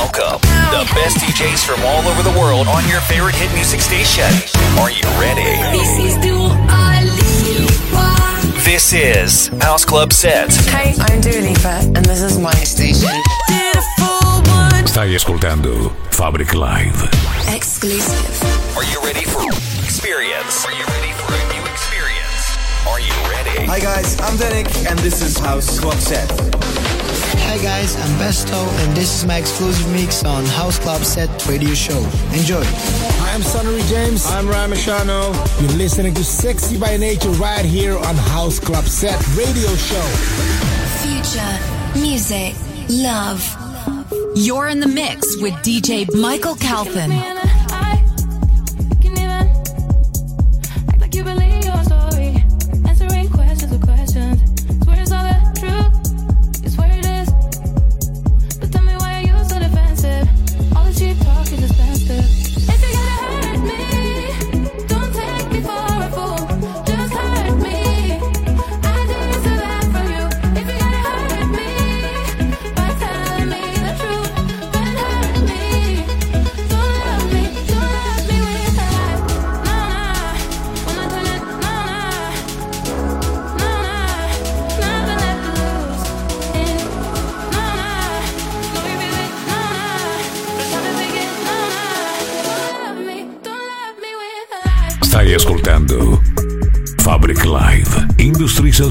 Welcome, the best DJs from all over the world on your favorite hit music station. Are you ready? This is Dua Lipa. This is House Club Set. Hey, I'm Dua Lipa, and this is my station. Beautiful one. Stai ascoltando Fabric Live. Exclusive. Are you ready for experience? Are you ready for a new experience? Are you ready? Hi guys, I'm Danik and this is House Club Set. Hi guys, I'm Besto and this is my exclusive mix on House Club Set Radio Show. Enjoy. Hi, I'm Sunnery James. I'm Ryan Marciano. You're listening to Sexy by Nature right here on House Club Set Radio Show. Future. Music. Love. You're in the mix with DJ Michael Calfan.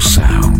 Sound.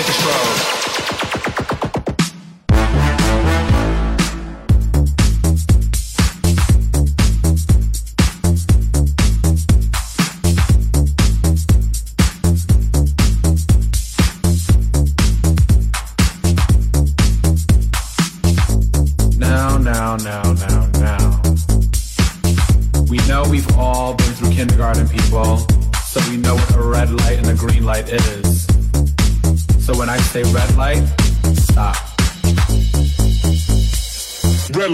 Hit the strobe.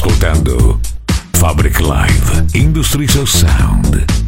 Ascoltando Fabric Live Industries of Sound.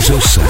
Jesus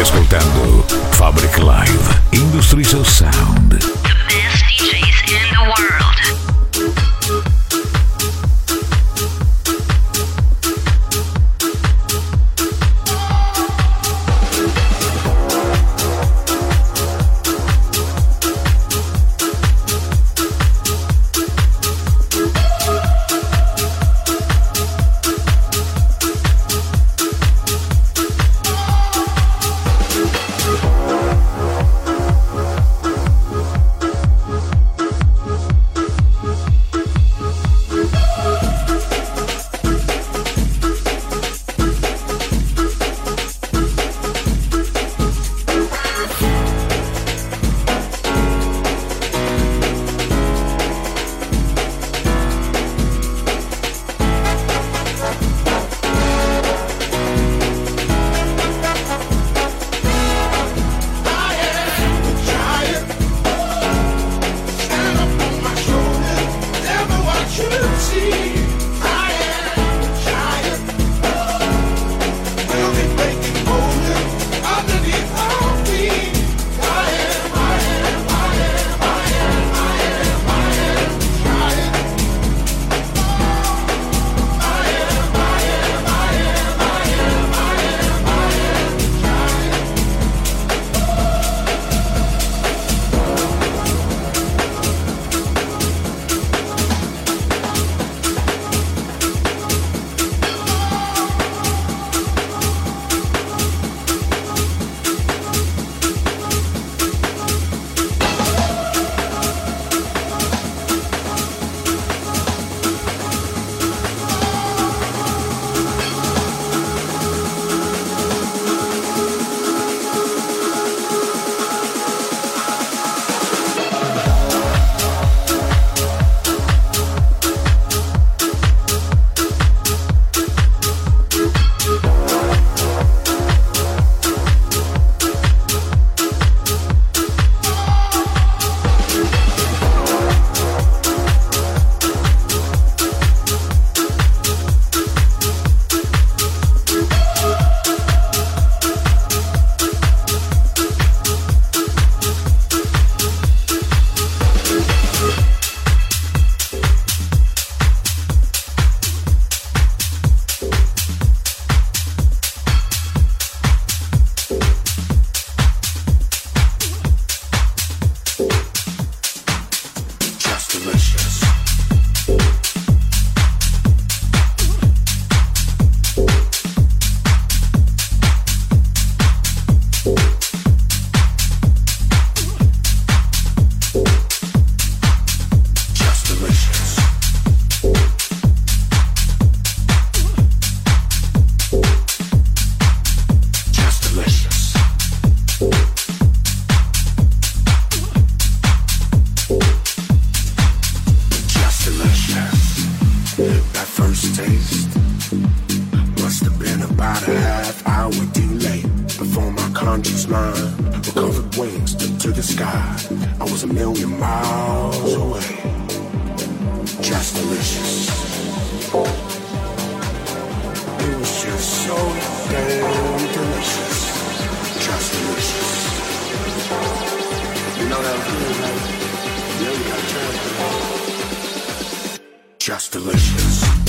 ascoltando Fabric Live Industries of Sound. Just delicious. It was just so damn delicious. Just delicious. You know that feeling you got. Just delicious.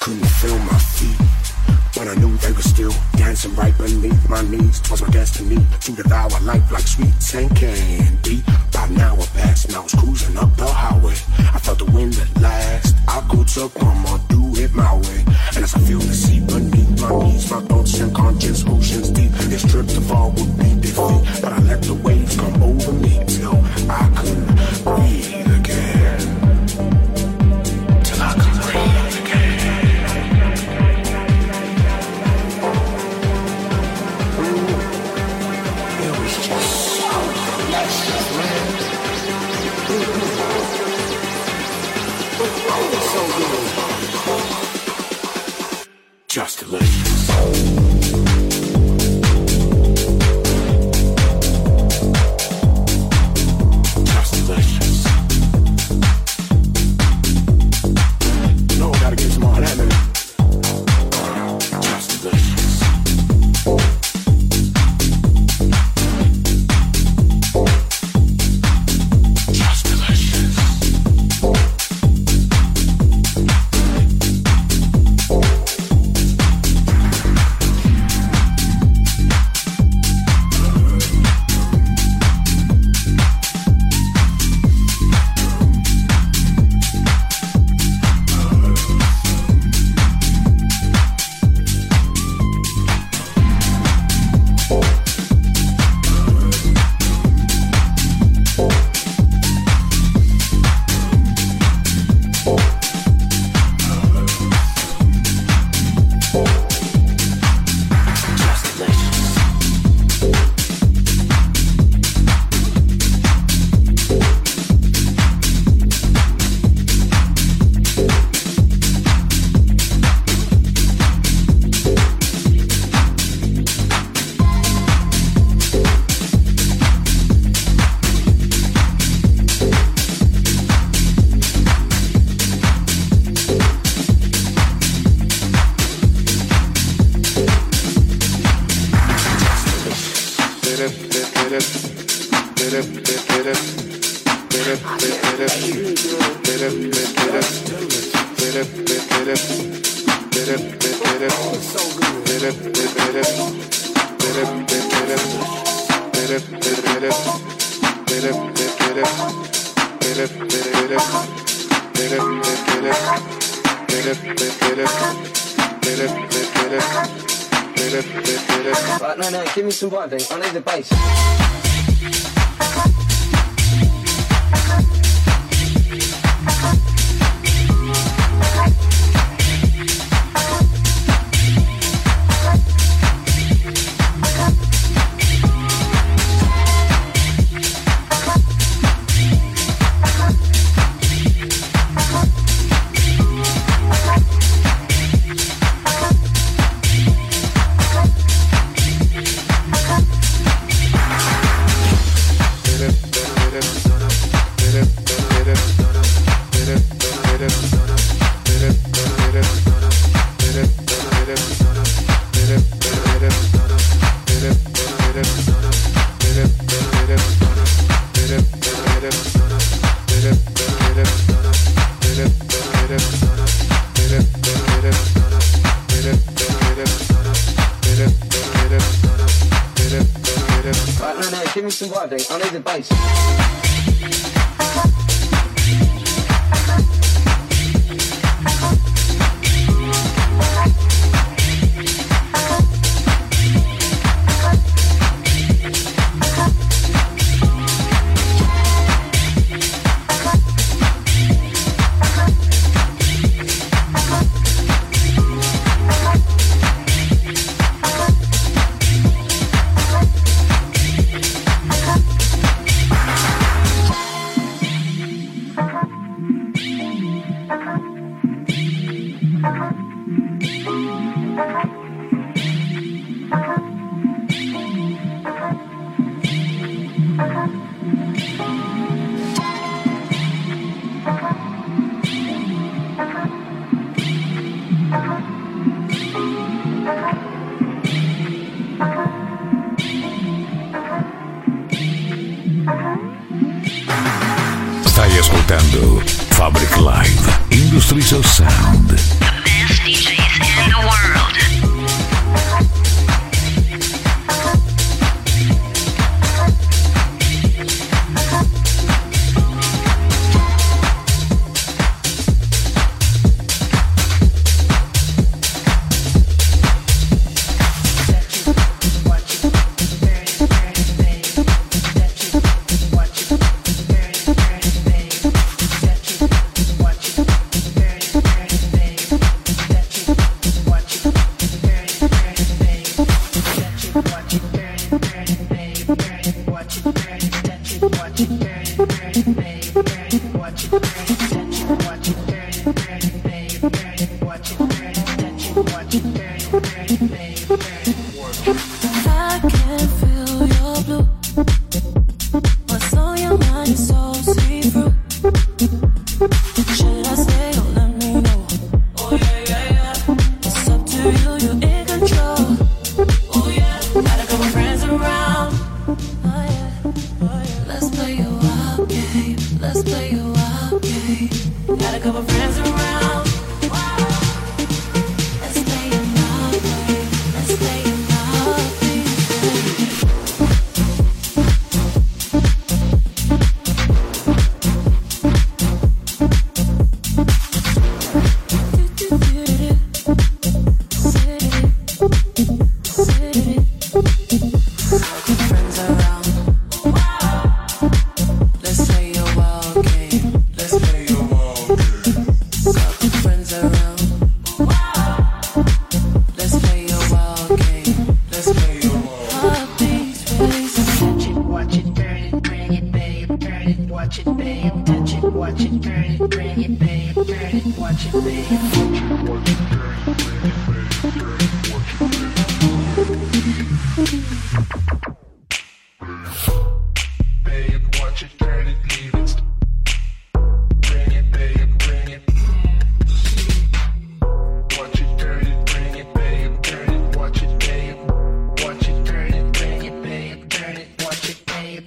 Couldn't feel my feet, but I knew they were still dancing right beneath my knees. Twas my destiny to devour life like sweet and candy. By now I passed and I was cruising up the highway. I felt the wind at last. I go to Palma, do it my way. And as I feel the sea beneath my knees, my thoughts and conscience oceans deep. This trip to fall would be defeat, but I let the waves come over me till I could sepáis. Some body. I need the bass.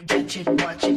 Watch it, watch it.